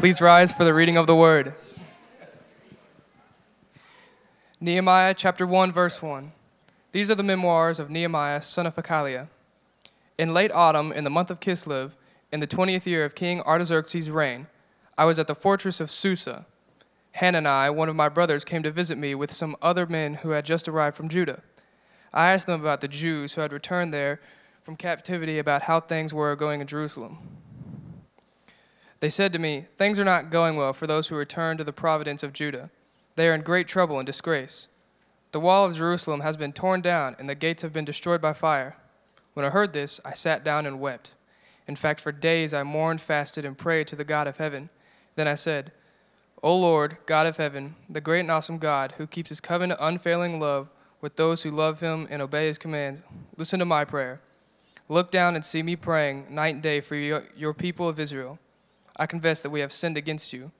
Please rise for the reading of the word. Nehemiah chapter 1, verse 1. These are the memoirs of Nehemiah, son of Hachaliah. In late autumn, in the month of Kislev, in the twentieth year of King Artaxerxes' reign, I was at the fortress of Susa. Hanani, one of my brothers, came to visit me with some other men who had just arrived from Judah. I asked them about the Jews who had returned there from captivity about how things were going in Jerusalem. They said to me, Things are not going well for those who return to the providence of Judah. They are in great trouble and disgrace. The wall of Jerusalem has been torn down, and the gates have been destroyed by fire. When I heard this, I sat down and wept. In fact, for days I mourned, fasted, and prayed to the God of heaven. Then I said, O Lord, God of heaven, the great and awesome God, who keeps his covenant of unfailing love with those who love him and obey his commands, listen to my prayer. Look down and see me praying night and day for your, your people of Israel. I confess that we have sinned against you.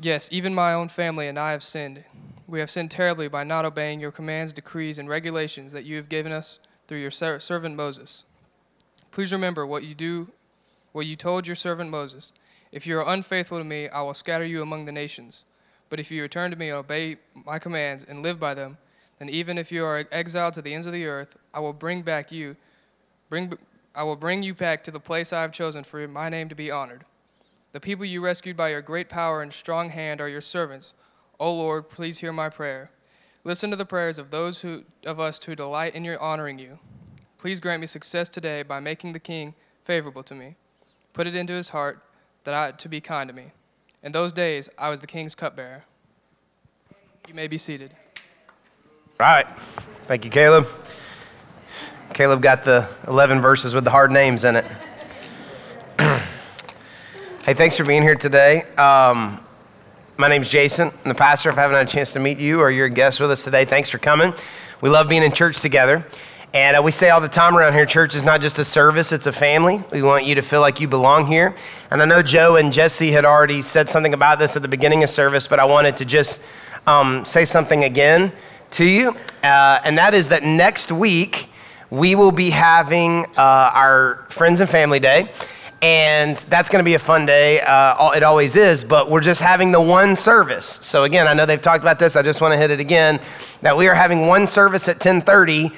Yes, even my own family and I have sinned. We have sinned terribly by not obeying your commands, decrees, and regulations that you have given us through your servant Moses. Please remember what you do, what you told your servant Moses. If you are unfaithful to me, I will scatter you among the nations. But if you return to me and obey my commands and live by them, then even if you are exiled to the ends of the earth, I will bring back you, bring I will bring you back to the place I have chosen for my name to be honored. The people you rescued by your great power and strong hand are your servants. O Lord, please hear my prayer. Listen to the prayers of those who, of us who delight in your honoring you. Please grant me success today by making the king favorable to me. Put it into his heart that I to be kind to me. In those days, I was the king's cupbearer. You may be seated. All right. Thank you, Caleb. Caleb got the 11 verses with the hard names in it. hey, thanks for being here today. Um, my name's Jason. I'm the pastor. If I haven't had a chance to meet you or you're a guest with us today, thanks for coming. We love being in church together. And uh, we say all the time around here, church is not just a service, it's a family. We want you to feel like you belong here. And I know Joe and Jesse had already said something about this at the beginning of service, but I wanted to just um, say something again to you. Uh, and that is that next week, we will be having uh, our Friends and Family Day. And that's going to be a fun day. Uh, it always is, but we're just having the one service. So again, I know they've talked about this. I just want to hit it again that we are having one service at 1030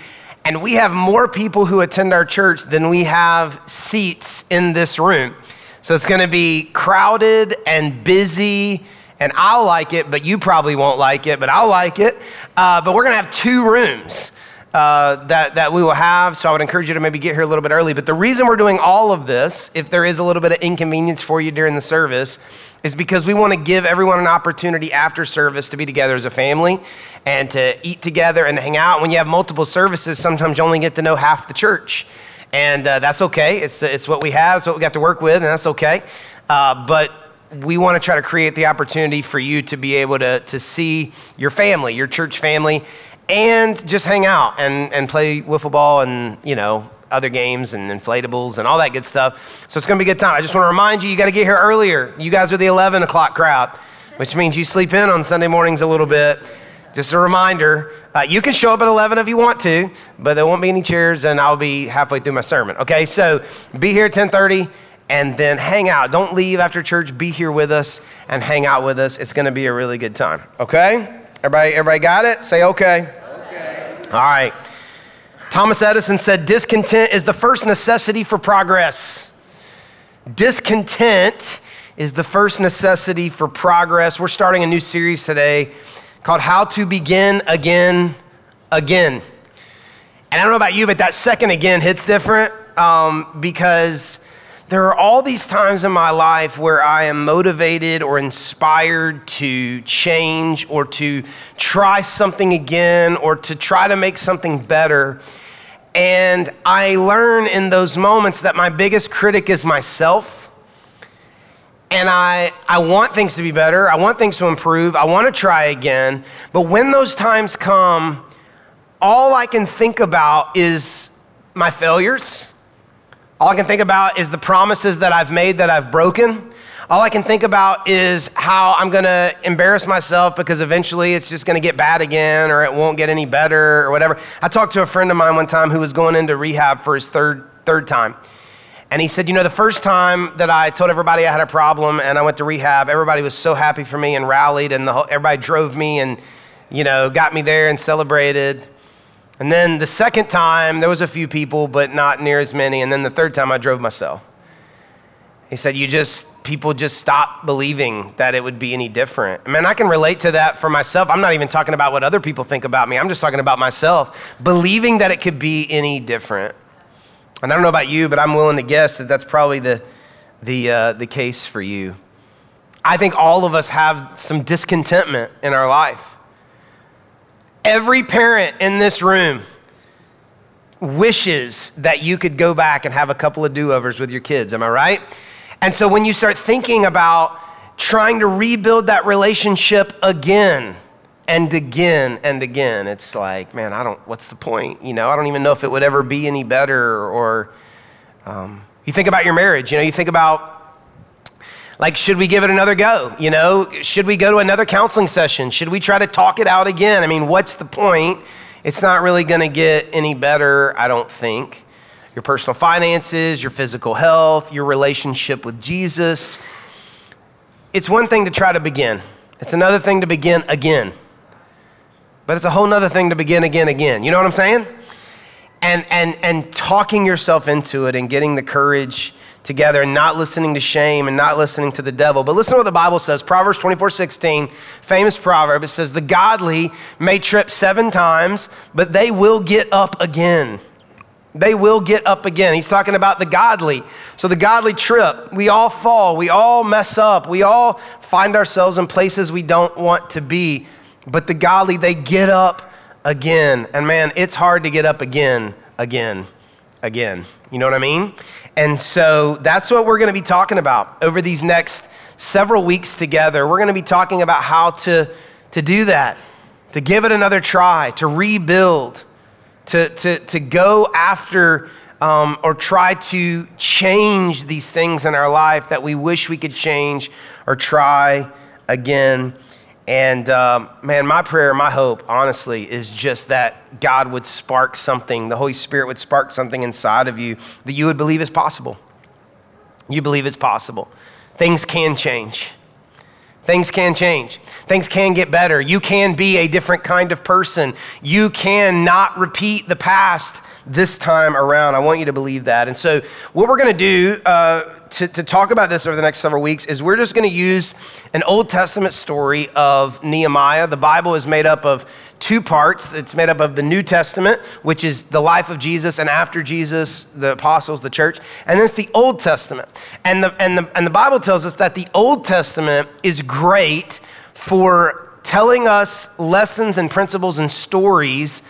and we have more people who attend our church than we have seats in this room. So it's going to be crowded and busy and I'll like it, but you probably won't like it, but I'll like it. Uh, but we're going to have two rooms uh, that, that we will have. So I would encourage you to maybe get here a little bit early. But the reason we're doing all of this, if there is a little bit of inconvenience for you during the service, is because we want to give everyone an opportunity after service to be together as a family and to eat together and to hang out. When you have multiple services, sometimes you only get to know half the church. And uh, that's okay. It's, it's what we have, it's what we got to work with, and that's okay. Uh, but we want to try to create the opportunity for you to be able to, to see your family, your church family, and just hang out and, and play wiffle ball and, you know, other games and inflatables and all that good stuff. So it's going to be a good time. I just want to remind you, you got to get here earlier. You guys are the 11 o'clock crowd, which means you sleep in on Sunday mornings a little bit. Just a reminder, uh, you can show up at 11 if you want to, but there won't be any chairs and I'll be halfway through my sermon. Okay, so be here at 1030 and then hang out. Don't leave after church. Be here with us and hang out with us. It's going to be a really good time. Okay? Everybody, everybody got it? Say okay. Okay. All right. Thomas Edison said discontent is the first necessity for progress. Discontent is the first necessity for progress. We're starting a new series today called How to Begin Again, Again. And I don't know about you, but that second again hits different um, because there are all these times in my life where I am motivated or inspired to change or to try something again or to try to make something better. And I learn in those moments that my biggest critic is myself. And I, I want things to be better. I want things to improve. I want to try again. But when those times come, all I can think about is my failures all I can think about is the promises that I've made that I've broken. All I can think about is how I'm going to embarrass myself because eventually it's just going to get bad again or it won't get any better or whatever. I talked to a friend of mine one time who was going into rehab for his third third time. And he said, You know, the first time that I told everybody I had a problem and I went to rehab, everybody was so happy for me and rallied, and whole, everybody drove me and, you know, got me there and celebrated. And then the second time, there was a few people, but not near as many. And then the third time, I drove myself. He said, You just, people just stop believing that it would be any different. I mean, I can relate to that for myself. I'm not even talking about what other people think about me, I'm just talking about myself, believing that it could be any different. And I don't know about you, but I'm willing to guess that that's probably the, the, uh, the case for you. I think all of us have some discontentment in our life. Every parent in this room wishes that you could go back and have a couple of do overs with your kids. Am I right? And so when you start thinking about trying to rebuild that relationship again and again and again, it's like, man, I don't, what's the point? You know, I don't even know if it would ever be any better. Or um, you think about your marriage, you know, you think about, like, should we give it another go? You know, should we go to another counseling session? Should we try to talk it out again? I mean, what's the point? It's not really going to get any better, I don't think. Your personal finances, your physical health, your relationship with Jesus. It's one thing to try to begin, it's another thing to begin again. But it's a whole nother thing to begin again, again. You know what I'm saying? And, and, and talking yourself into it and getting the courage together and not listening to shame and not listening to the devil. But listen to what the Bible says Proverbs 24 16, famous proverb. It says, The godly may trip seven times, but they will get up again. They will get up again. He's talking about the godly. So, the godly trip. We all fall. We all mess up. We all find ourselves in places we don't want to be. But the godly, they get up again. And man, it's hard to get up again, again, again. You know what I mean? And so that's what we're going to be talking about over these next several weeks together. We're going to be talking about how to, to do that, to give it another try, to rebuild, to, to, to go after um, or try to change these things in our life that we wish we could change or try again. And um, man, my prayer, my hope, honestly, is just that God would spark something, the Holy Spirit would spark something inside of you that you would believe is possible. You believe it's possible. Things can change. Things can change. Things can get better. You can be a different kind of person. You can not repeat the past this time around. I want you to believe that. And so, what we're going to do uh, to, to talk about this over the next several weeks is we're just going to use an Old Testament story of Nehemiah. The Bible is made up of two parts. It's made up of the New Testament, which is the life of Jesus and after Jesus, the apostles, the church, and then it's the Old Testament. And the, and the, and the Bible tells us that the Old Testament is great for telling us lessons and principles and stories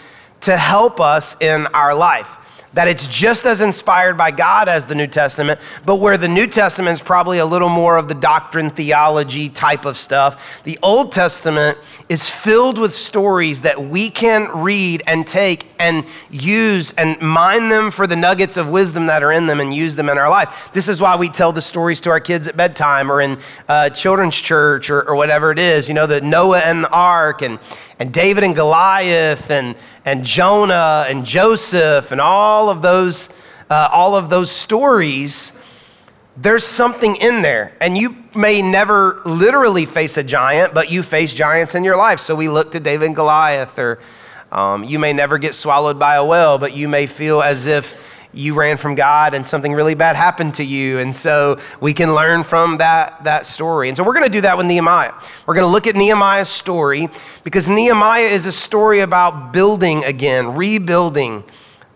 to help us in our life that it's just as inspired by God as the New Testament, but where the New Testament is probably a little more of the doctrine, theology type of stuff, the Old Testament is filled with stories that we can read and take and use and mine them for the nuggets of wisdom that are in them and use them in our life. This is why we tell the stories to our kids at bedtime or in uh, children's church or, or whatever it is, you know, the Noah and the ark and, and David and Goliath and, and Jonah and Joseph and all of those, uh, all of those stories, there's something in there. And you may never literally face a giant, but you face giants in your life. So we look to David and Goliath, or um, you may never get swallowed by a whale, but you may feel as if you ran from God and something really bad happened to you. And so we can learn from that, that story. And so we're going to do that with Nehemiah. We're going to look at Nehemiah's story because Nehemiah is a story about building again, rebuilding,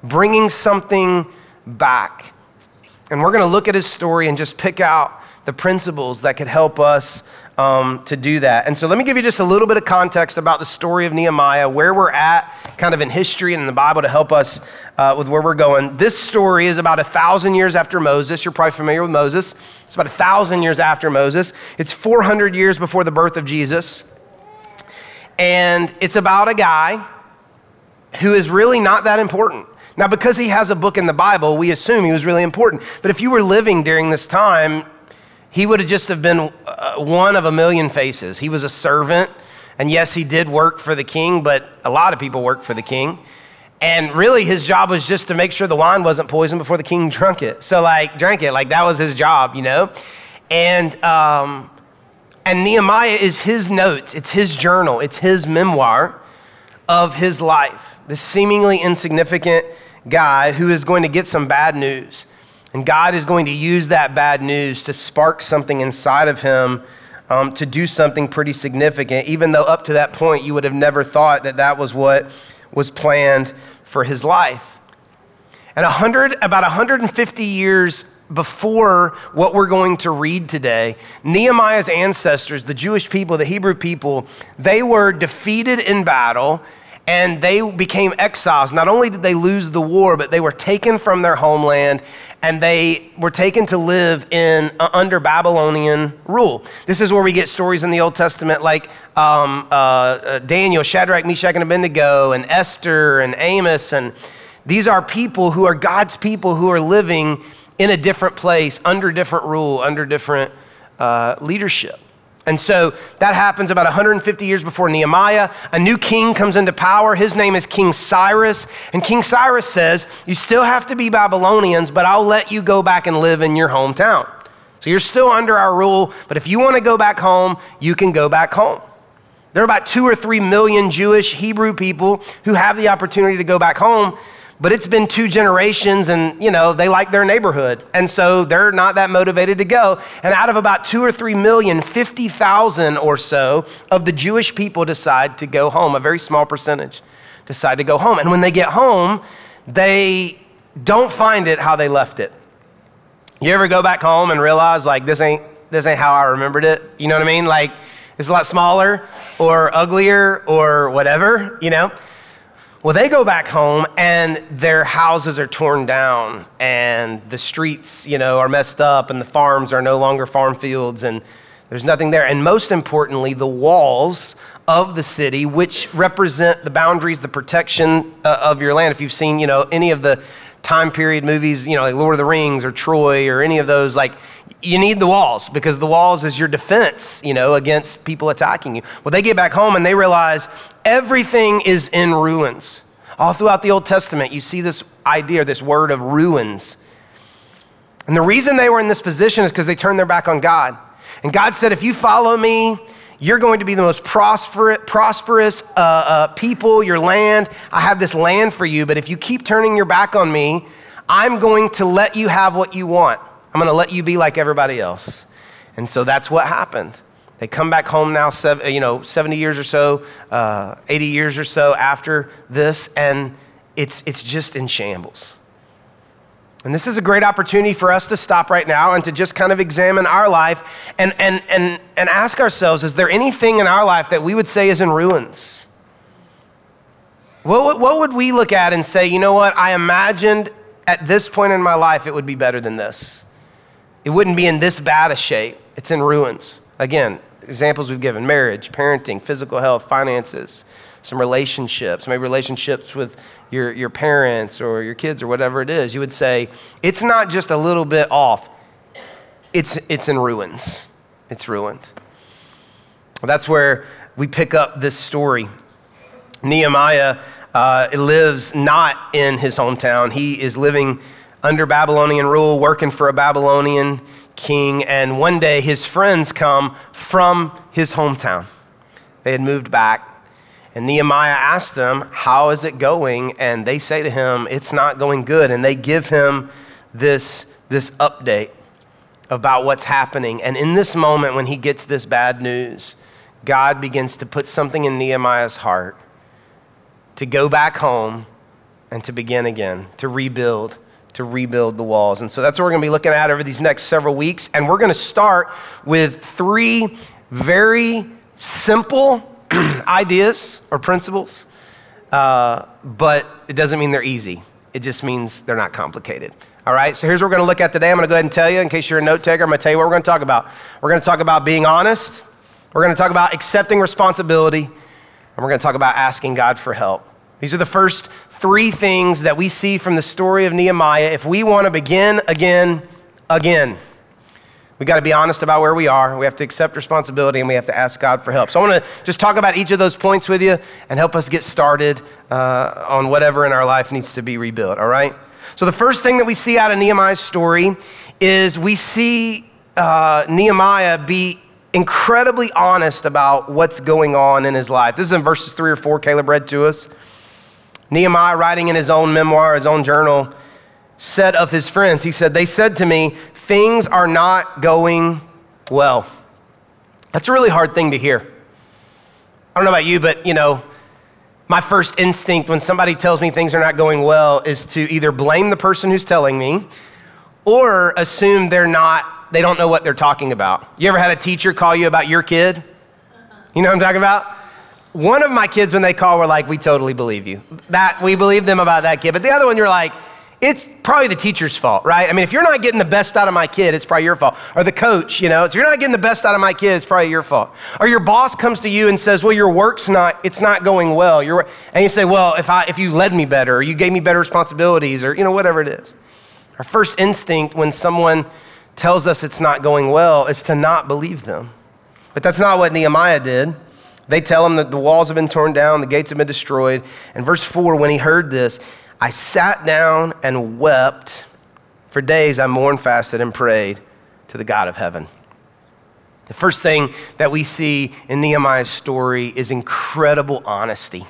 bringing something back. And we're going to look at his story and just pick out the principles that could help us um, to do that. And so let me give you just a little bit of context about the story of Nehemiah, where we're at, kind of in history and in the Bible to help us uh, with where we're going. This story is about a thousand years after Moses. You're probably familiar with Moses. It's about a thousand years after Moses. It's 400 years before the birth of Jesus. And it's about a guy who is really not that important. Now, because he has a book in the Bible, we assume he was really important. But if you were living during this time, he would have just have been uh, one of a million faces. He was a servant, and yes, he did work for the king, but a lot of people worked for the king. And really, his job was just to make sure the wine wasn't poisoned before the king drank it. So, like, drank it. Like, that was his job, you know? And, um, and Nehemiah is his notes, it's his journal, it's his memoir of his life. This seemingly insignificant guy who is going to get some bad news. And God is going to use that bad news to spark something inside of him um, to do something pretty significant, even though up to that point you would have never thought that that was what was planned for his life. And 100, about 150 years before what we're going to read today, Nehemiah's ancestors, the Jewish people, the Hebrew people, they were defeated in battle and they became exiles. Not only did they lose the war, but they were taken from their homeland and they were taken to live in uh, under Babylonian rule. This is where we get stories in the Old Testament like um, uh, uh, Daniel, Shadrach, Meshach, and Abednego, and Esther, and Amos, and these are people who are God's people who are living in a different place, under different rule, under different uh, leadership. And so that happens about 150 years before Nehemiah. A new king comes into power. His name is King Cyrus. And King Cyrus says, You still have to be Babylonians, but I'll let you go back and live in your hometown. So you're still under our rule, but if you want to go back home, you can go back home. There are about two or three million Jewish Hebrew people who have the opportunity to go back home but it's been two generations and you know they like their neighborhood. And so they're not that motivated to go. And out of about two or three million 50000 or so of the jewish people decide to go home. A very small percentage decide to go home. And when they get home they don't find it how they left it. You ever go back home and realize like this ain't this ain't how i remembered it? You know what i mean? Like it's a lot smaller or uglier or whatever you know well, they go back home and their houses are torn down and the streets, you know, are messed up and the farms are no longer farm fields and there's nothing there. And most importantly, the walls of the city, which represent the boundaries, the protection uh, of your land. If you've seen, you know, any of the time period movies, you know, like Lord of the Rings or Troy or any of those, like you need the walls because the walls is your defense, you know, against people attacking you. Well, they get back home and they realize everything is in ruins. All throughout the Old Testament, you see this idea, this word of ruins. And the reason they were in this position is because they turned their back on God. And God said, if you follow me, you're going to be the most prosperous, prosperous uh, uh, people, your land. I have this land for you, but if you keep turning your back on me, I'm going to let you have what you want. I'm going to let you be like everybody else. And so that's what happened. They come back home now, you know, 70 years or so, uh, 80 years or so after this, and it's, it's just in shambles. And this is a great opportunity for us to stop right now and to just kind of examine our life and, and, and, and ask ourselves is there anything in our life that we would say is in ruins? What, what would we look at and say, you know what, I imagined at this point in my life it would be better than this? It wouldn't be in this bad a shape. It's in ruins. Again, examples we've given marriage, parenting, physical health, finances, some relationships, maybe relationships with your, your parents or your kids or whatever it is. You would say, it's not just a little bit off, it's, it's in ruins. It's ruined. That's where we pick up this story. Nehemiah uh, lives not in his hometown, he is living under Babylonian rule, working for a Babylonian king. And one day his friends come from his hometown. They had moved back. And Nehemiah asked them, How is it going? And they say to him, It's not going good. And they give him this, this update about what's happening. And in this moment, when he gets this bad news, God begins to put something in Nehemiah's heart to go back home and to begin again, to rebuild to rebuild the walls. And so that's what we're going to be looking at over these next several weeks. And we're going to start with three very simple ideas or principles, uh, but it doesn't mean they're easy. It just means they're not complicated. All right, so here's what we're going to look at today. I'm going to go ahead and tell you, in case you're a note taker, I'm going to tell you what we're going to talk about. We're going to talk about being honest, we're going to talk about accepting responsibility, and we're going to talk about asking God for help. These are the first three things that we see from the story of Nehemiah if we want to begin again, again. We got to be honest about where we are. We have to accept responsibility and we have to ask God for help. So I want to just talk about each of those points with you and help us get started uh, on whatever in our life needs to be rebuilt, all right? So the first thing that we see out of Nehemiah's story is we see uh, Nehemiah be incredibly honest about what's going on in his life. This is in verses three or four, Caleb read to us. Nehemiah, writing in his own memoir, his own journal, said of his friends, he said, They said to me, things are not going well. That's a really hard thing to hear. I don't know about you, but you know, my first instinct when somebody tells me things are not going well is to either blame the person who's telling me or assume they're not, they don't know what they're talking about. You ever had a teacher call you about your kid? You know what I'm talking about? One of my kids, when they call, were like, We totally believe you. That we believe them about that kid. But the other one, you're like, it's probably the teacher's fault, right? I mean, if you're not getting the best out of my kid, it's probably your fault. Or the coach, you know, if you're not getting the best out of my kid, it's probably your fault. Or your boss comes to you and says, well, your work's not, it's not going well. You're, and you say, well, if, I, if you led me better, or you gave me better responsibilities, or, you know, whatever it is. Our first instinct when someone tells us it's not going well is to not believe them. But that's not what Nehemiah did. They tell him that the walls have been torn down, the gates have been destroyed. And verse 4, when he heard this, I sat down and wept. For days I mourned, fasted, and prayed to the God of heaven. The first thing that we see in Nehemiah's story is incredible honesty.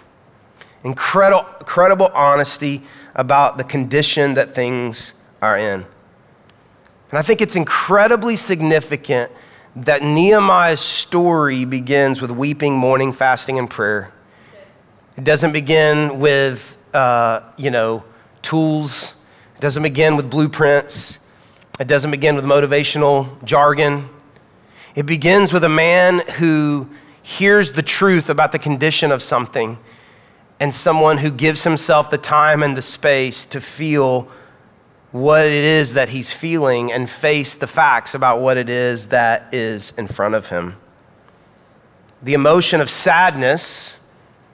Incredible, incredible honesty about the condition that things are in. And I think it's incredibly significant that Nehemiah's story begins with weeping, mourning, fasting, and prayer. It doesn't begin with uh, you know, tools. It doesn't begin with blueprints. It doesn't begin with motivational jargon. It begins with a man who hears the truth about the condition of something and someone who gives himself the time and the space to feel what it is that he's feeling and face the facts about what it is that is in front of him. The emotion of sadness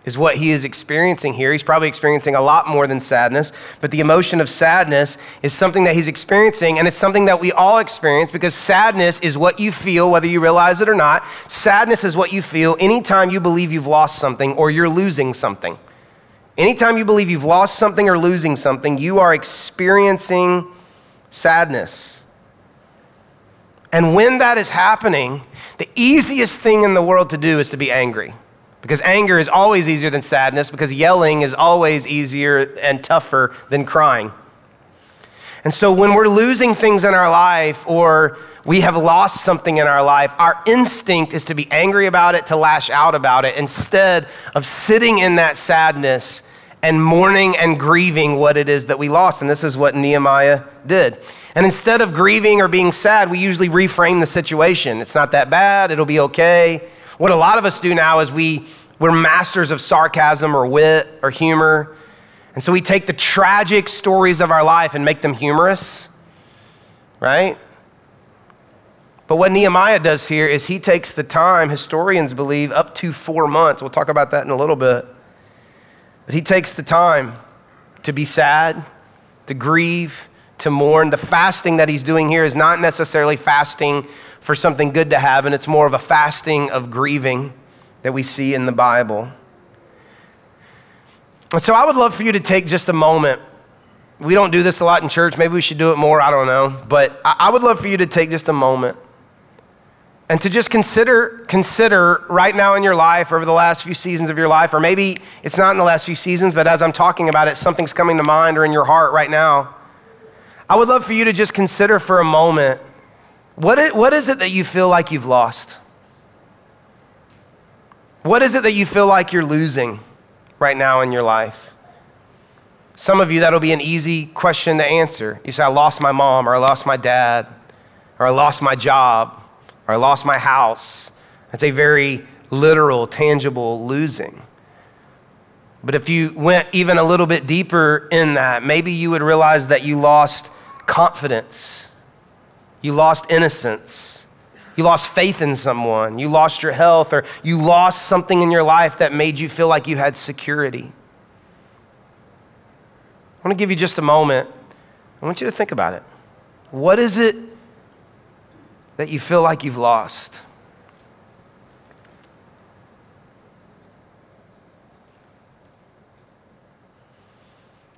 is what he is experiencing here. He's probably experiencing a lot more than sadness, but the emotion of sadness is something that he's experiencing, and it's something that we all experience because sadness is what you feel, whether you realize it or not. Sadness is what you feel anytime you believe you've lost something or you're losing something. Anytime you believe you've lost something or losing something, you are experiencing sadness. And when that is happening, the easiest thing in the world to do is to be angry. Because anger is always easier than sadness, because yelling is always easier and tougher than crying. And so when we're losing things in our life or we have lost something in our life, our instinct is to be angry about it, to lash out about it, instead of sitting in that sadness and mourning and grieving what it is that we lost. And this is what Nehemiah did. And instead of grieving or being sad, we usually reframe the situation. It's not that bad, it'll be okay. What a lot of us do now is we, we're masters of sarcasm or wit or humor. And so we take the tragic stories of our life and make them humorous, right? But what Nehemiah does here is he takes the time, historians believe, up to four months. We'll talk about that in a little bit. But he takes the time to be sad, to grieve, to mourn. The fasting that he's doing here is not necessarily fasting for something good to have, and it's more of a fasting of grieving that we see in the Bible. So I would love for you to take just a moment. We don't do this a lot in church. Maybe we should do it more. I don't know. But I would love for you to take just a moment and to just consider consider right now in your life over the last few seasons of your life or maybe it's not in the last few seasons but as i'm talking about it something's coming to mind or in your heart right now i would love for you to just consider for a moment what, it, what is it that you feel like you've lost? What is it that you feel like you're losing right now in your life? Some of you, that'll be an easy question to answer. You say, I lost my mom, or I lost my dad, or I lost my job, or I lost my house. That's a very literal, tangible losing. But if you went even a little bit deeper in that, maybe you would realize that you lost confidence you lost innocence. You lost faith in someone. You lost your health, or you lost something in your life that made you feel like you had security. I want to give you just a moment. I want you to think about it. What is it that you feel like you've lost.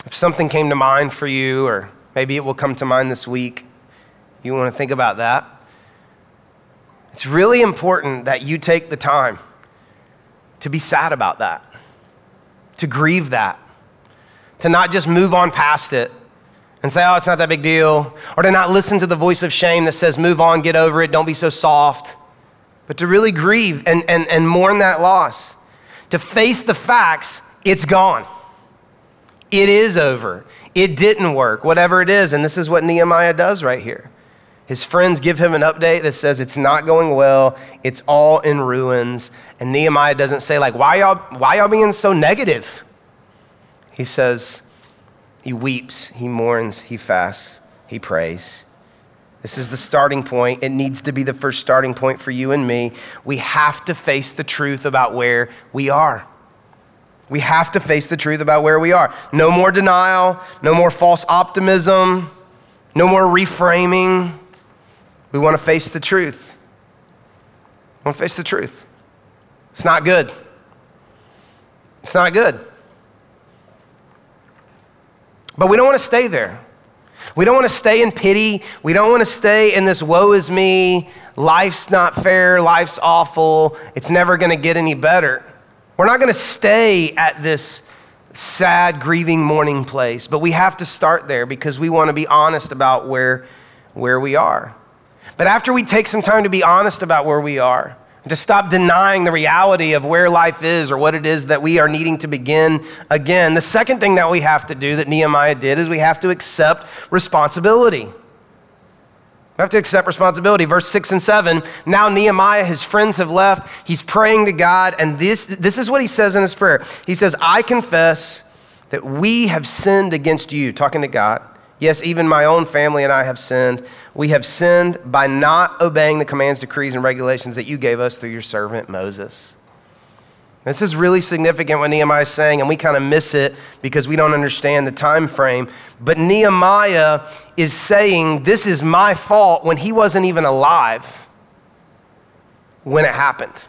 If something came to mind for you, or maybe it will come to mind this week, you want to think about that. It's really important that you take the time to be sad about that, to grieve that, to not just move on past it and say, oh, it's not that big deal, or to not listen to the voice of shame that says, move on, get over it, don't be so soft, but to really grieve and, and, and mourn that loss, to face the facts, it's gone. It is over. It didn't work, whatever it is. And this is what Nehemiah does right here. His friends give him an update that says it's not going well, it's all in ruins. And Nehemiah doesn't say, like, why y'all, why y'all being so negative? He says, he weeps, he mourns, he fasts, he prays. This is the starting point. It needs to be the first starting point for you and me. We have to face the truth about where we are. We have to face the truth about where we are. No more denial, no more false optimism, no more reframing. We want to face the truth. We want to face the truth. It's not good. It's not good. But we don't want to stay there. We don't want to stay in pity. We don't want to stay in this woe is me, life's not fair, life's awful, it's never going to get any better. We're not going to stay at this sad, grieving, mourning place, but we have to start there because we want to be honest about where, where we are. But after we take some time to be honest about where we are, to stop denying the reality of where life is or what it is that we are needing to begin again, the second thing that we have to do that Nehemiah did is we have to accept responsibility. We have to accept responsibility. Verse 6 and 7. Now, Nehemiah, his friends have left. He's praying to God, and this, this is what he says in his prayer. He says, I confess that we have sinned against you, talking to God. Yes, even my own family and I have sinned. We have sinned by not obeying the commands, decrees, and regulations that you gave us through your servant Moses. This is really significant what Nehemiah is saying, and we kind of miss it because we don't understand the time frame. But Nehemiah is saying, This is my fault when he wasn't even alive when it happened.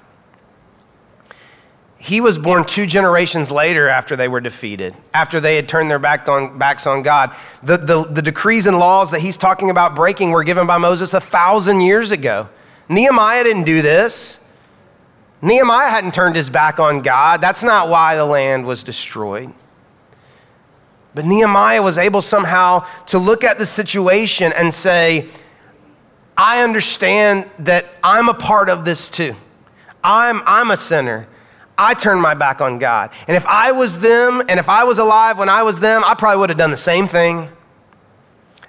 He was born two generations later after they were defeated, after they had turned their back on, backs on God. The, the, the decrees and laws that he's talking about breaking were given by Moses a thousand years ago. Nehemiah didn't do this. Nehemiah hadn't turned his back on God. That's not why the land was destroyed. But Nehemiah was able somehow to look at the situation and say, I understand that I'm a part of this too. I'm, I'm a sinner. I turned my back on God. And if I was them, and if I was alive when I was them, I probably would have done the same thing.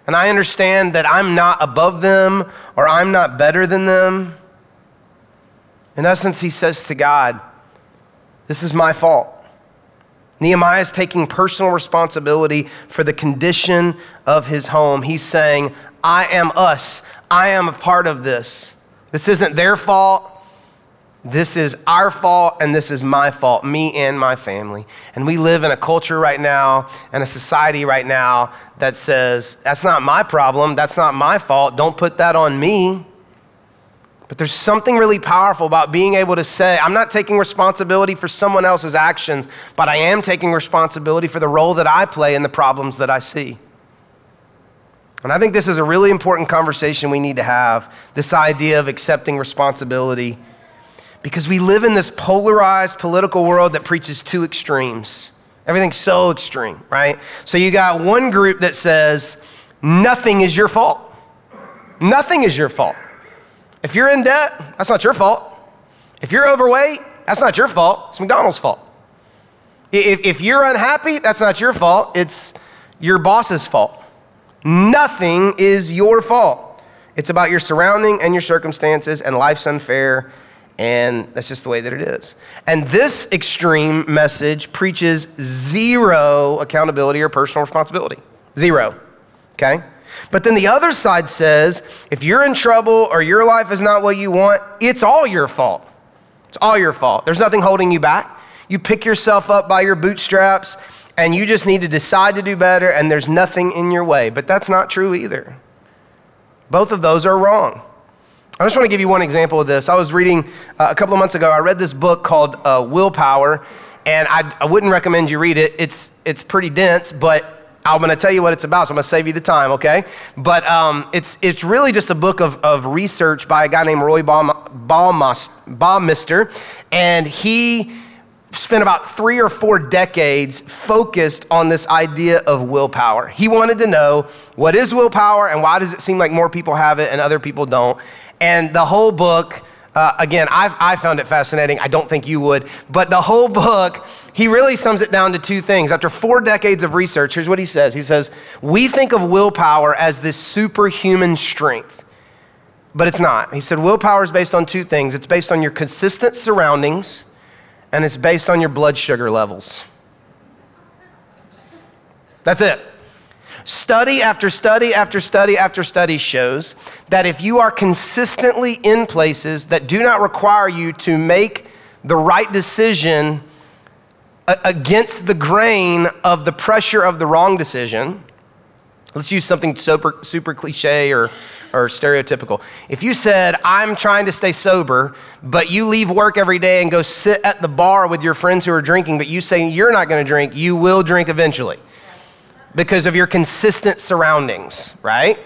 And I understand that I'm not above them or I'm not better than them. In essence, he says to God, This is my fault. Nehemiah is taking personal responsibility for the condition of his home. He's saying, I am us. I am a part of this. This isn't their fault. This is our fault, and this is my fault, me and my family. And we live in a culture right now and a society right now that says, That's not my problem. That's not my fault. Don't put that on me. But there's something really powerful about being able to say, I'm not taking responsibility for someone else's actions, but I am taking responsibility for the role that I play in the problems that I see. And I think this is a really important conversation we need to have this idea of accepting responsibility. Because we live in this polarized political world that preaches two extremes. Everything's so extreme, right? So you got one group that says, nothing is your fault. Nothing is your fault. If you're in debt, that's not your fault. If you're overweight, that's not your fault. It's McDonald's fault. If, if you're unhappy, that's not your fault. It's your boss's fault. Nothing is your fault. It's about your surrounding and your circumstances, and life's unfair, and that's just the way that it is. And this extreme message preaches zero accountability or personal responsibility. Zero. Okay? But then the other side says if you're in trouble or your life is not what you want, it's all your fault. It's all your fault. There's nothing holding you back. You pick yourself up by your bootstraps and you just need to decide to do better and there's nothing in your way. But that's not true either. Both of those are wrong. I just want to give you one example of this. I was reading uh, a couple of months ago, I read this book called uh, Willpower, and I, I wouldn't recommend you read it. It's, it's pretty dense, but I'm going to tell you what it's about, so I'm going to save you the time, okay? But um, it's, it's really just a book of, of research by a guy named Roy Baumeister, and he spent about three or four decades focused on this idea of willpower. He wanted to know what is willpower and why does it seem like more people have it and other people don't. And the whole book, uh, again, I've, I found it fascinating. I don't think you would. But the whole book, he really sums it down to two things. After four decades of research, here's what he says He says, We think of willpower as this superhuman strength, but it's not. He said, Willpower is based on two things it's based on your consistent surroundings, and it's based on your blood sugar levels. That's it. Study after study after study after study shows that if you are consistently in places that do not require you to make the right decision against the grain of the pressure of the wrong decision, let's use something super, super cliche or, or stereotypical. If you said, I'm trying to stay sober, but you leave work every day and go sit at the bar with your friends who are drinking, but you say you're not going to drink, you will drink eventually because of your consistent surroundings, right?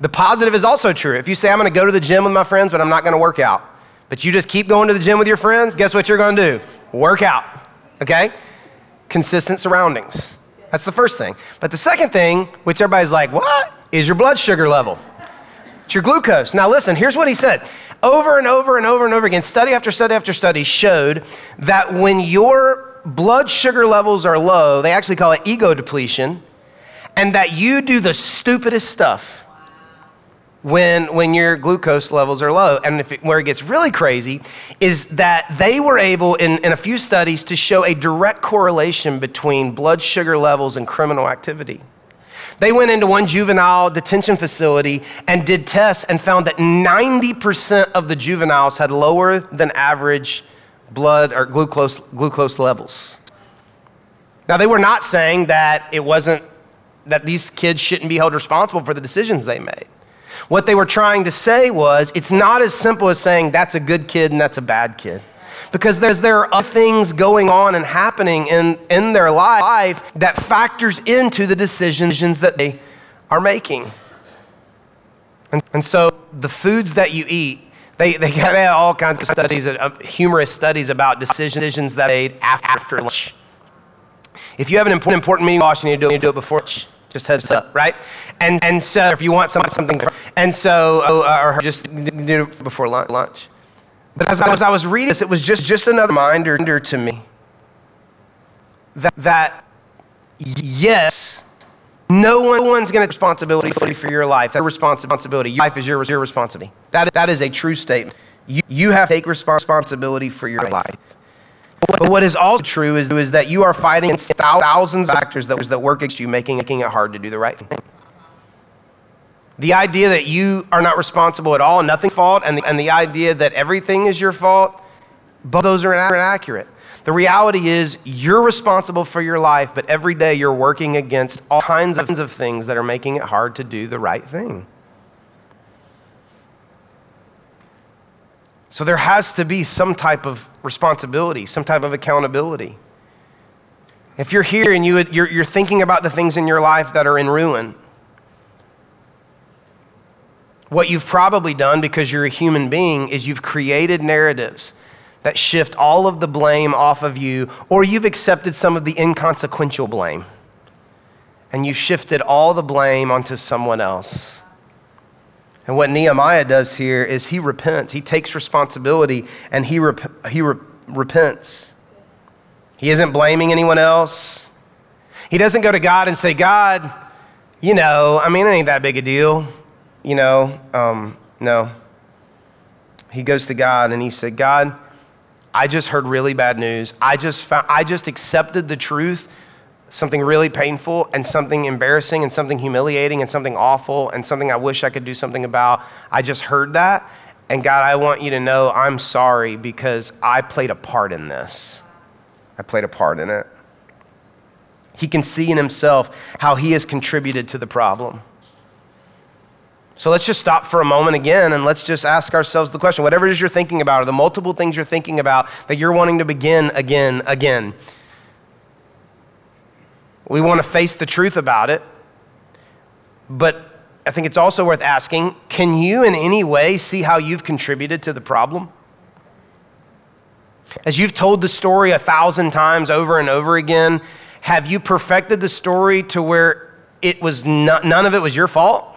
The positive is also true. If you say, I'm gonna go to the gym with my friends, but I'm not gonna work out, but you just keep going to the gym with your friends, guess what you're gonna do? Work out, okay? Consistent surroundings. That's the first thing. But the second thing, which everybody's like, what? Is your blood sugar level. It's your glucose. Now, listen, here's what he said. Over and over and over and over again, study after study after study showed that when your blood sugar levels are low, they actually call it ego depletion and that you do the stupidest stuff when, when your glucose levels are low. And it, where it gets really crazy is that they were able, in, in a few studies, to show a direct correlation between blood sugar levels and criminal activity. They went into one juvenile detention facility and did tests and found that 90% of the juveniles had lower than average blood or glucose, glucose levels. Now, they were not saying that it wasn't that these kids shouldn't be held responsible for the decisions they made. What they were trying to say was it's not as simple as saying that's a good kid and that's a bad kid. Because there's, there are other things going on and happening in, in their life that factors into the decisions that they are making. And, and so the foods that you eat, they, they have all kinds of studies, uh, humorous studies about decisions that they made after lunch. If you have an important, important meeting, you need to do it, do it before. Just heads up, right? And, and so if you want something, something and so, uh, or just do it before lunch. But as, as I was reading this, it was just, just another reminder to me that, that yes, no one's going to responsibility for your life. That responsibility, your life is your, your responsibility. That, that is a true statement. You, you have to take responsibility for your life. But what is also true is, is that you are fighting against thousands of factors that, that work against you, making, making it hard to do the right thing. The idea that you are not responsible at all, and nothing fault, and the, and the idea that everything is your fault, both those are inaccurate. The reality is you're responsible for your life, but every day you're working against all kinds of things that are making it hard to do the right thing. So there has to be some type of responsibility, some type of accountability. If you're here and you, you're, you're thinking about the things in your life that are in ruin, what you've probably done because you're a human being is you've created narratives that shift all of the blame off of you, or you've accepted some of the inconsequential blame and you've shifted all the blame onto someone else. And what Nehemiah does here is he repents. He takes responsibility and he, rep- he re- repents. He isn't blaming anyone else. He doesn't go to God and say, God, you know, I mean, it ain't that big a deal. You know, um, no. He goes to God and he said, God, I just heard really bad news. I just, found, I just accepted the truth something really painful and something embarrassing and something humiliating and something awful and something I wish I could do something about. I just heard that. And God, I want you to know I'm sorry because I played a part in this. I played a part in it. He can see in himself how he has contributed to the problem. So let's just stop for a moment again and let's just ask ourselves the question whatever it is you're thinking about, or the multiple things you're thinking about that you're wanting to begin again, again. We want to face the truth about it, but I think it's also worth asking can you in any way see how you've contributed to the problem? As you've told the story a thousand times over and over again, have you perfected the story to where it was not, none of it was your fault?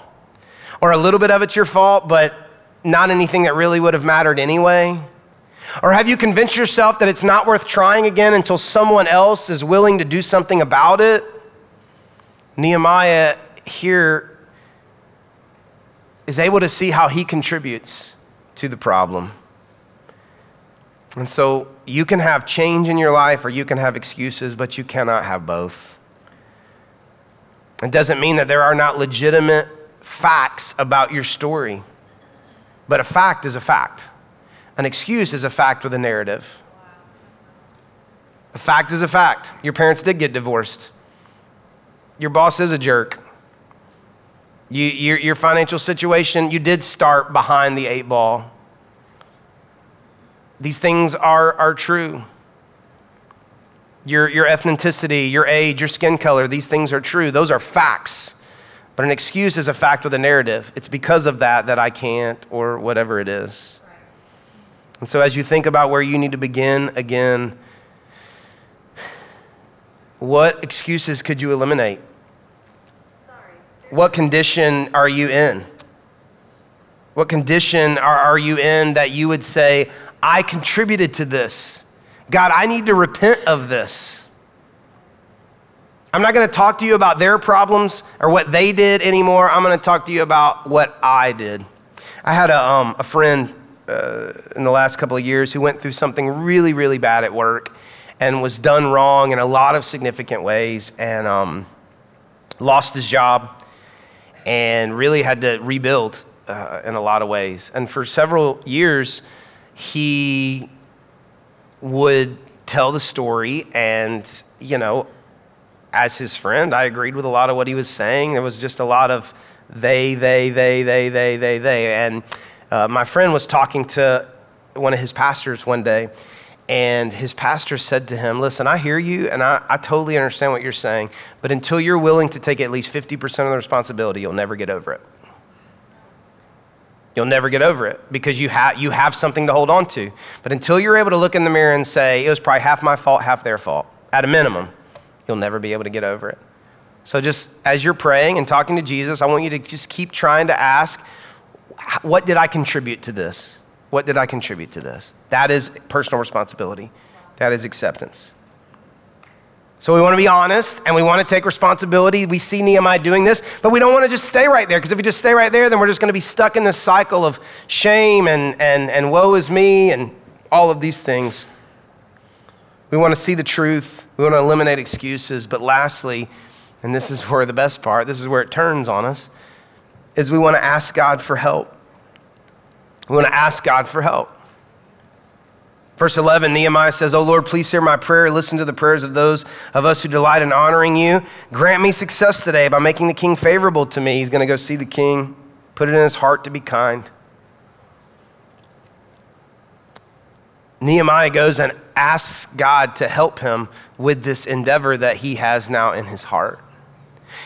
Or a little bit of it's your fault, but not anything that really would have mattered anyway? Or have you convinced yourself that it's not worth trying again until someone else is willing to do something about it? Nehemiah here is able to see how he contributes to the problem. And so you can have change in your life or you can have excuses, but you cannot have both. It doesn't mean that there are not legitimate facts about your story, but a fact is a fact. An excuse is a fact with a narrative. A fact is a fact. Your parents did get divorced. Your boss is a jerk. You, your, your financial situation, you did start behind the eight ball. These things are, are true. Your, your ethnicity, your age, your skin color, these things are true. Those are facts. But an excuse is a fact with a narrative. It's because of that that I can't, or whatever it is. And so, as you think about where you need to begin again, what excuses could you eliminate? What condition are you in? What condition are, are you in that you would say, I contributed to this? God, I need to repent of this. I'm not going to talk to you about their problems or what they did anymore. I'm going to talk to you about what I did. I had a, um, a friend uh, in the last couple of years who went through something really, really bad at work and was done wrong in a lot of significant ways and um, lost his job and really had to rebuild uh, in a lot of ways. And for several years, he would tell the story, and, you know, as his friend, I agreed with a lot of what he was saying. There was just a lot of they, they, they, they, they, they, they. And uh, my friend was talking to one of his pastors one day, and his pastor said to him, Listen, I hear you, and I, I totally understand what you're saying, but until you're willing to take at least 50% of the responsibility, you'll never get over it. You'll never get over it because you, ha- you have something to hold on to. But until you're able to look in the mirror and say, it was probably half my fault, half their fault, at a minimum, you'll never be able to get over it. So, just as you're praying and talking to Jesus, I want you to just keep trying to ask, what did I contribute to this? What did I contribute to this? That is personal responsibility, that is acceptance. So we want to be honest and we want to take responsibility. We see Nehemiah doing this, but we don't want to just stay right there because if we just stay right there, then we're just going to be stuck in this cycle of shame and, and, and woe is me and all of these things. We want to see the truth. We want to eliminate excuses. But lastly, and this is where the best part, this is where it turns on us, is we want to ask God for help. We want to ask God for help. Verse 11, Nehemiah says, Oh Lord, please hear my prayer. Listen to the prayers of those of us who delight in honoring you. Grant me success today by making the king favorable to me. He's going to go see the king, put it in his heart to be kind. Nehemiah goes and asks God to help him with this endeavor that he has now in his heart.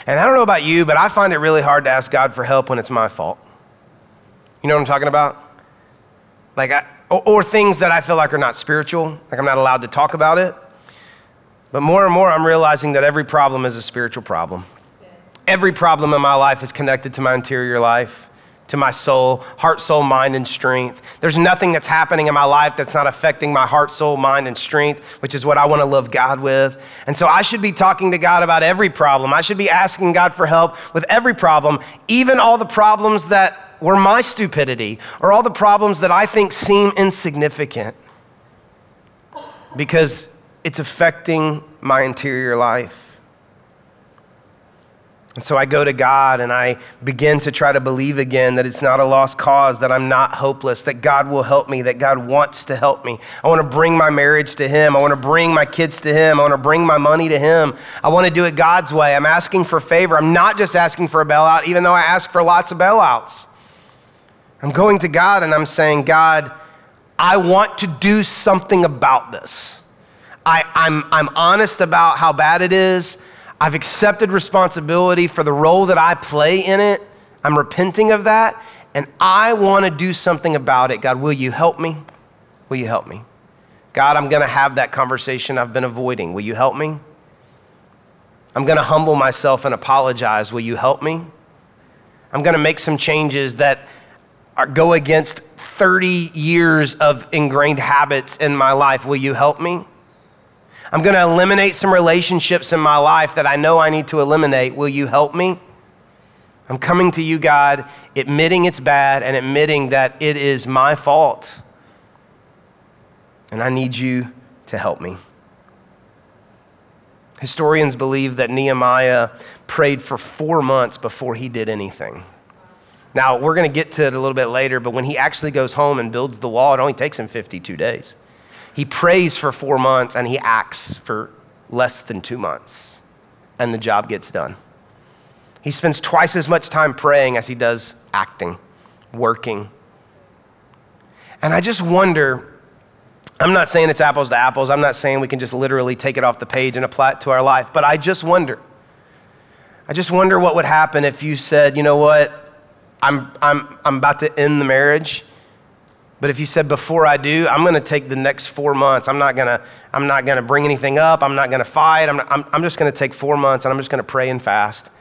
And I don't know about you, but I find it really hard to ask God for help when it's my fault. You know what I'm talking about? Like, I, or, or things that I feel like are not spiritual, like I'm not allowed to talk about it. But more and more, I'm realizing that every problem is a spiritual problem. Every problem in my life is connected to my interior life, to my soul, heart, soul, mind, and strength. There's nothing that's happening in my life that's not affecting my heart, soul, mind, and strength, which is what I want to love God with. And so I should be talking to God about every problem. I should be asking God for help with every problem, even all the problems that were my stupidity or all the problems that I think seem insignificant because it's affecting my interior life. And so I go to God and I begin to try to believe again that it's not a lost cause, that I'm not hopeless, that God will help me, that God wants to help me. I want to bring my marriage to Him. I want to bring my kids to Him. I want to bring my money to Him. I want to do it God's way. I'm asking for favor. I'm not just asking for a bailout, even though I ask for lots of bailouts. I'm going to God and I'm saying, God, I want to do something about this. I, I'm, I'm honest about how bad it is. I've accepted responsibility for the role that I play in it. I'm repenting of that, and I want to do something about it. God, will you help me? Will you help me? God, I'm going to have that conversation I've been avoiding. Will you help me? I'm going to humble myself and apologize. Will you help me? I'm going to make some changes that are, go against 30 years of ingrained habits in my life. Will you help me? I'm going to eliminate some relationships in my life that I know I need to eliminate. Will you help me? I'm coming to you, God, admitting it's bad and admitting that it is my fault. And I need you to help me. Historians believe that Nehemiah prayed for four months before he did anything. Now, we're going to get to it a little bit later, but when he actually goes home and builds the wall, it only takes him 52 days. He prays for four months and he acts for less than two months, and the job gets done. He spends twice as much time praying as he does acting, working. And I just wonder I'm not saying it's apples to apples. I'm not saying we can just literally take it off the page and apply it to our life, but I just wonder. I just wonder what would happen if you said, you know what, I'm, I'm, I'm about to end the marriage but if you said before I do, I'm going to take the next four months. I'm not going to. I'm not going to bring anything up. I'm not going to fight. I'm, not, I'm, I'm just going to take four months and I'm just going to pray and fast,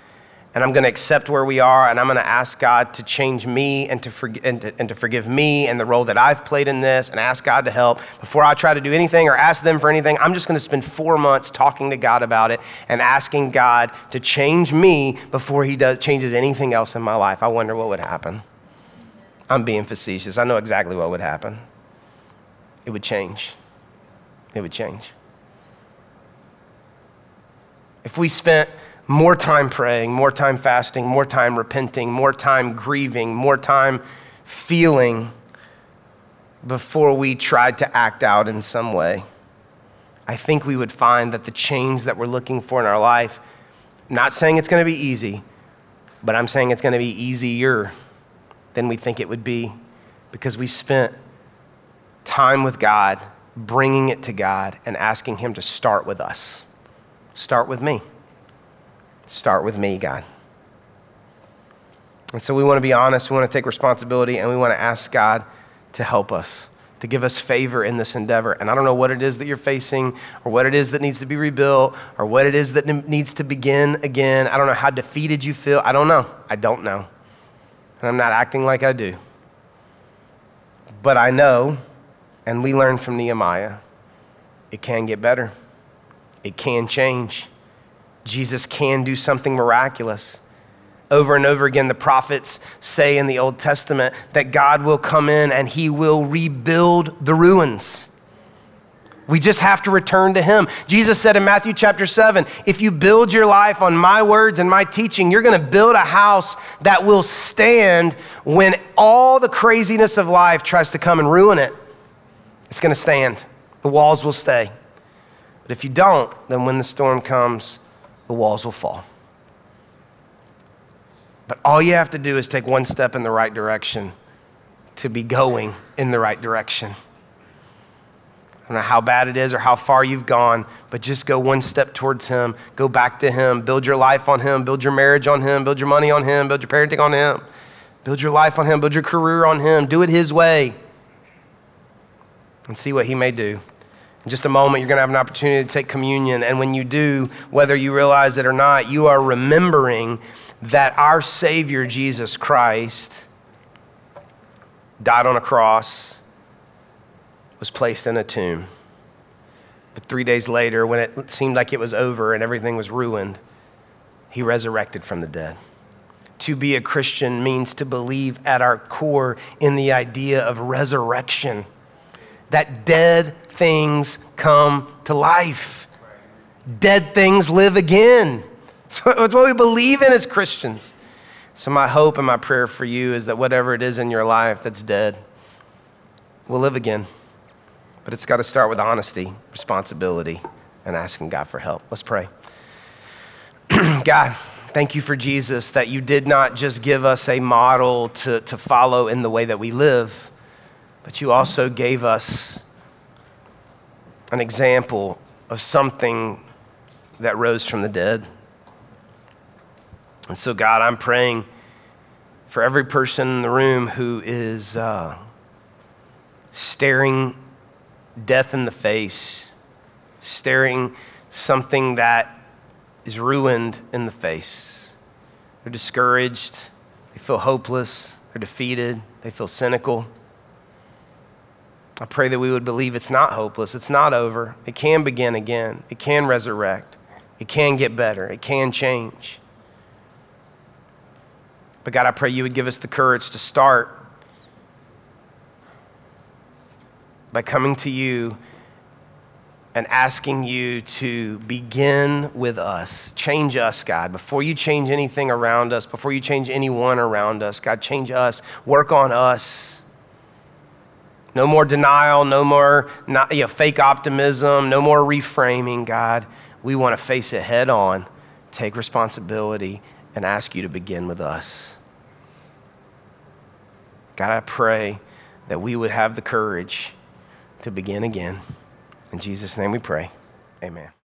and I'm going to accept where we are, and I'm going to ask God to change me and to, for, and to and to forgive me and the role that I've played in this, and ask God to help before I try to do anything or ask them for anything. I'm just going to spend four months talking to God about it and asking God to change me before He does changes anything else in my life. I wonder what would happen. I'm being facetious. I know exactly what would happen. It would change. It would change. If we spent more time praying, more time fasting, more time repenting, more time grieving, more time feeling before we tried to act out in some way, I think we would find that the change that we're looking for in our life, I'm not saying it's going to be easy, but I'm saying it's going to be easier than we think it would be because we spent time with God, bringing it to God, and asking Him to start with us. Start with me. Start with me, God. And so we want to be honest, we want to take responsibility, and we want to ask God to help us, to give us favor in this endeavor. And I don't know what it is that you're facing, or what it is that needs to be rebuilt, or what it is that needs to begin again. I don't know how defeated you feel. I don't know. I don't know and I'm not acting like I do. But I know, and we learn from Nehemiah, it can get better. It can change. Jesus can do something miraculous. Over and over again, the prophets say in the Old Testament that God will come in and he will rebuild the ruins. We just have to return to Him. Jesus said in Matthew chapter 7 if you build your life on my words and my teaching, you're going to build a house that will stand when all the craziness of life tries to come and ruin it. It's going to stand, the walls will stay. But if you don't, then when the storm comes, the walls will fall. But all you have to do is take one step in the right direction to be going in the right direction. I don't know how bad it is or how far you've gone, but just go one step towards Him. Go back to Him. Build your life on Him. Build your marriage on Him. Build your money on Him. Build your parenting on Him. Build your life on Him. Build your career on Him. Do it His way and see what He may do. In just a moment, you're going to have an opportunity to take communion. And when you do, whether you realize it or not, you are remembering that our Savior, Jesus Christ, died on a cross was placed in a tomb. But three days later, when it seemed like it was over and everything was ruined, he resurrected from the dead. To be a Christian means to believe at our core in the idea of resurrection, that dead things come to life, dead things live again. It's what we believe in as Christians. So, my hope and my prayer for you is that whatever it is in your life that's dead will live again. But it's got to start with honesty, responsibility, and asking God for help. Let's pray. God, thank you for Jesus that you did not just give us a model to, to follow in the way that we live, but you also gave us an example of something that rose from the dead. And so, God, I'm praying for every person in the room who is uh, staring death in the face, staring something that is ruined in the face. They're discouraged, they feel hopeless, they're defeated, they feel cynical. I pray that we would believe it's not hopeless, it's not over. It can begin again, it can resurrect, it can get better, it can change. But God, I pray you would give us the courage to start by coming to you and asking you to begin with us. Change us, God. Before you change anything around us, before you change anyone around us, God, change us. Work on us. No more denial, no more not, you know, fake optimism, no more reframing, God. We want to face it head on, take responsibility, and ask you to begin with us. God, I pray that we would have the courage to begin again. In Jesus' name we pray. Amen.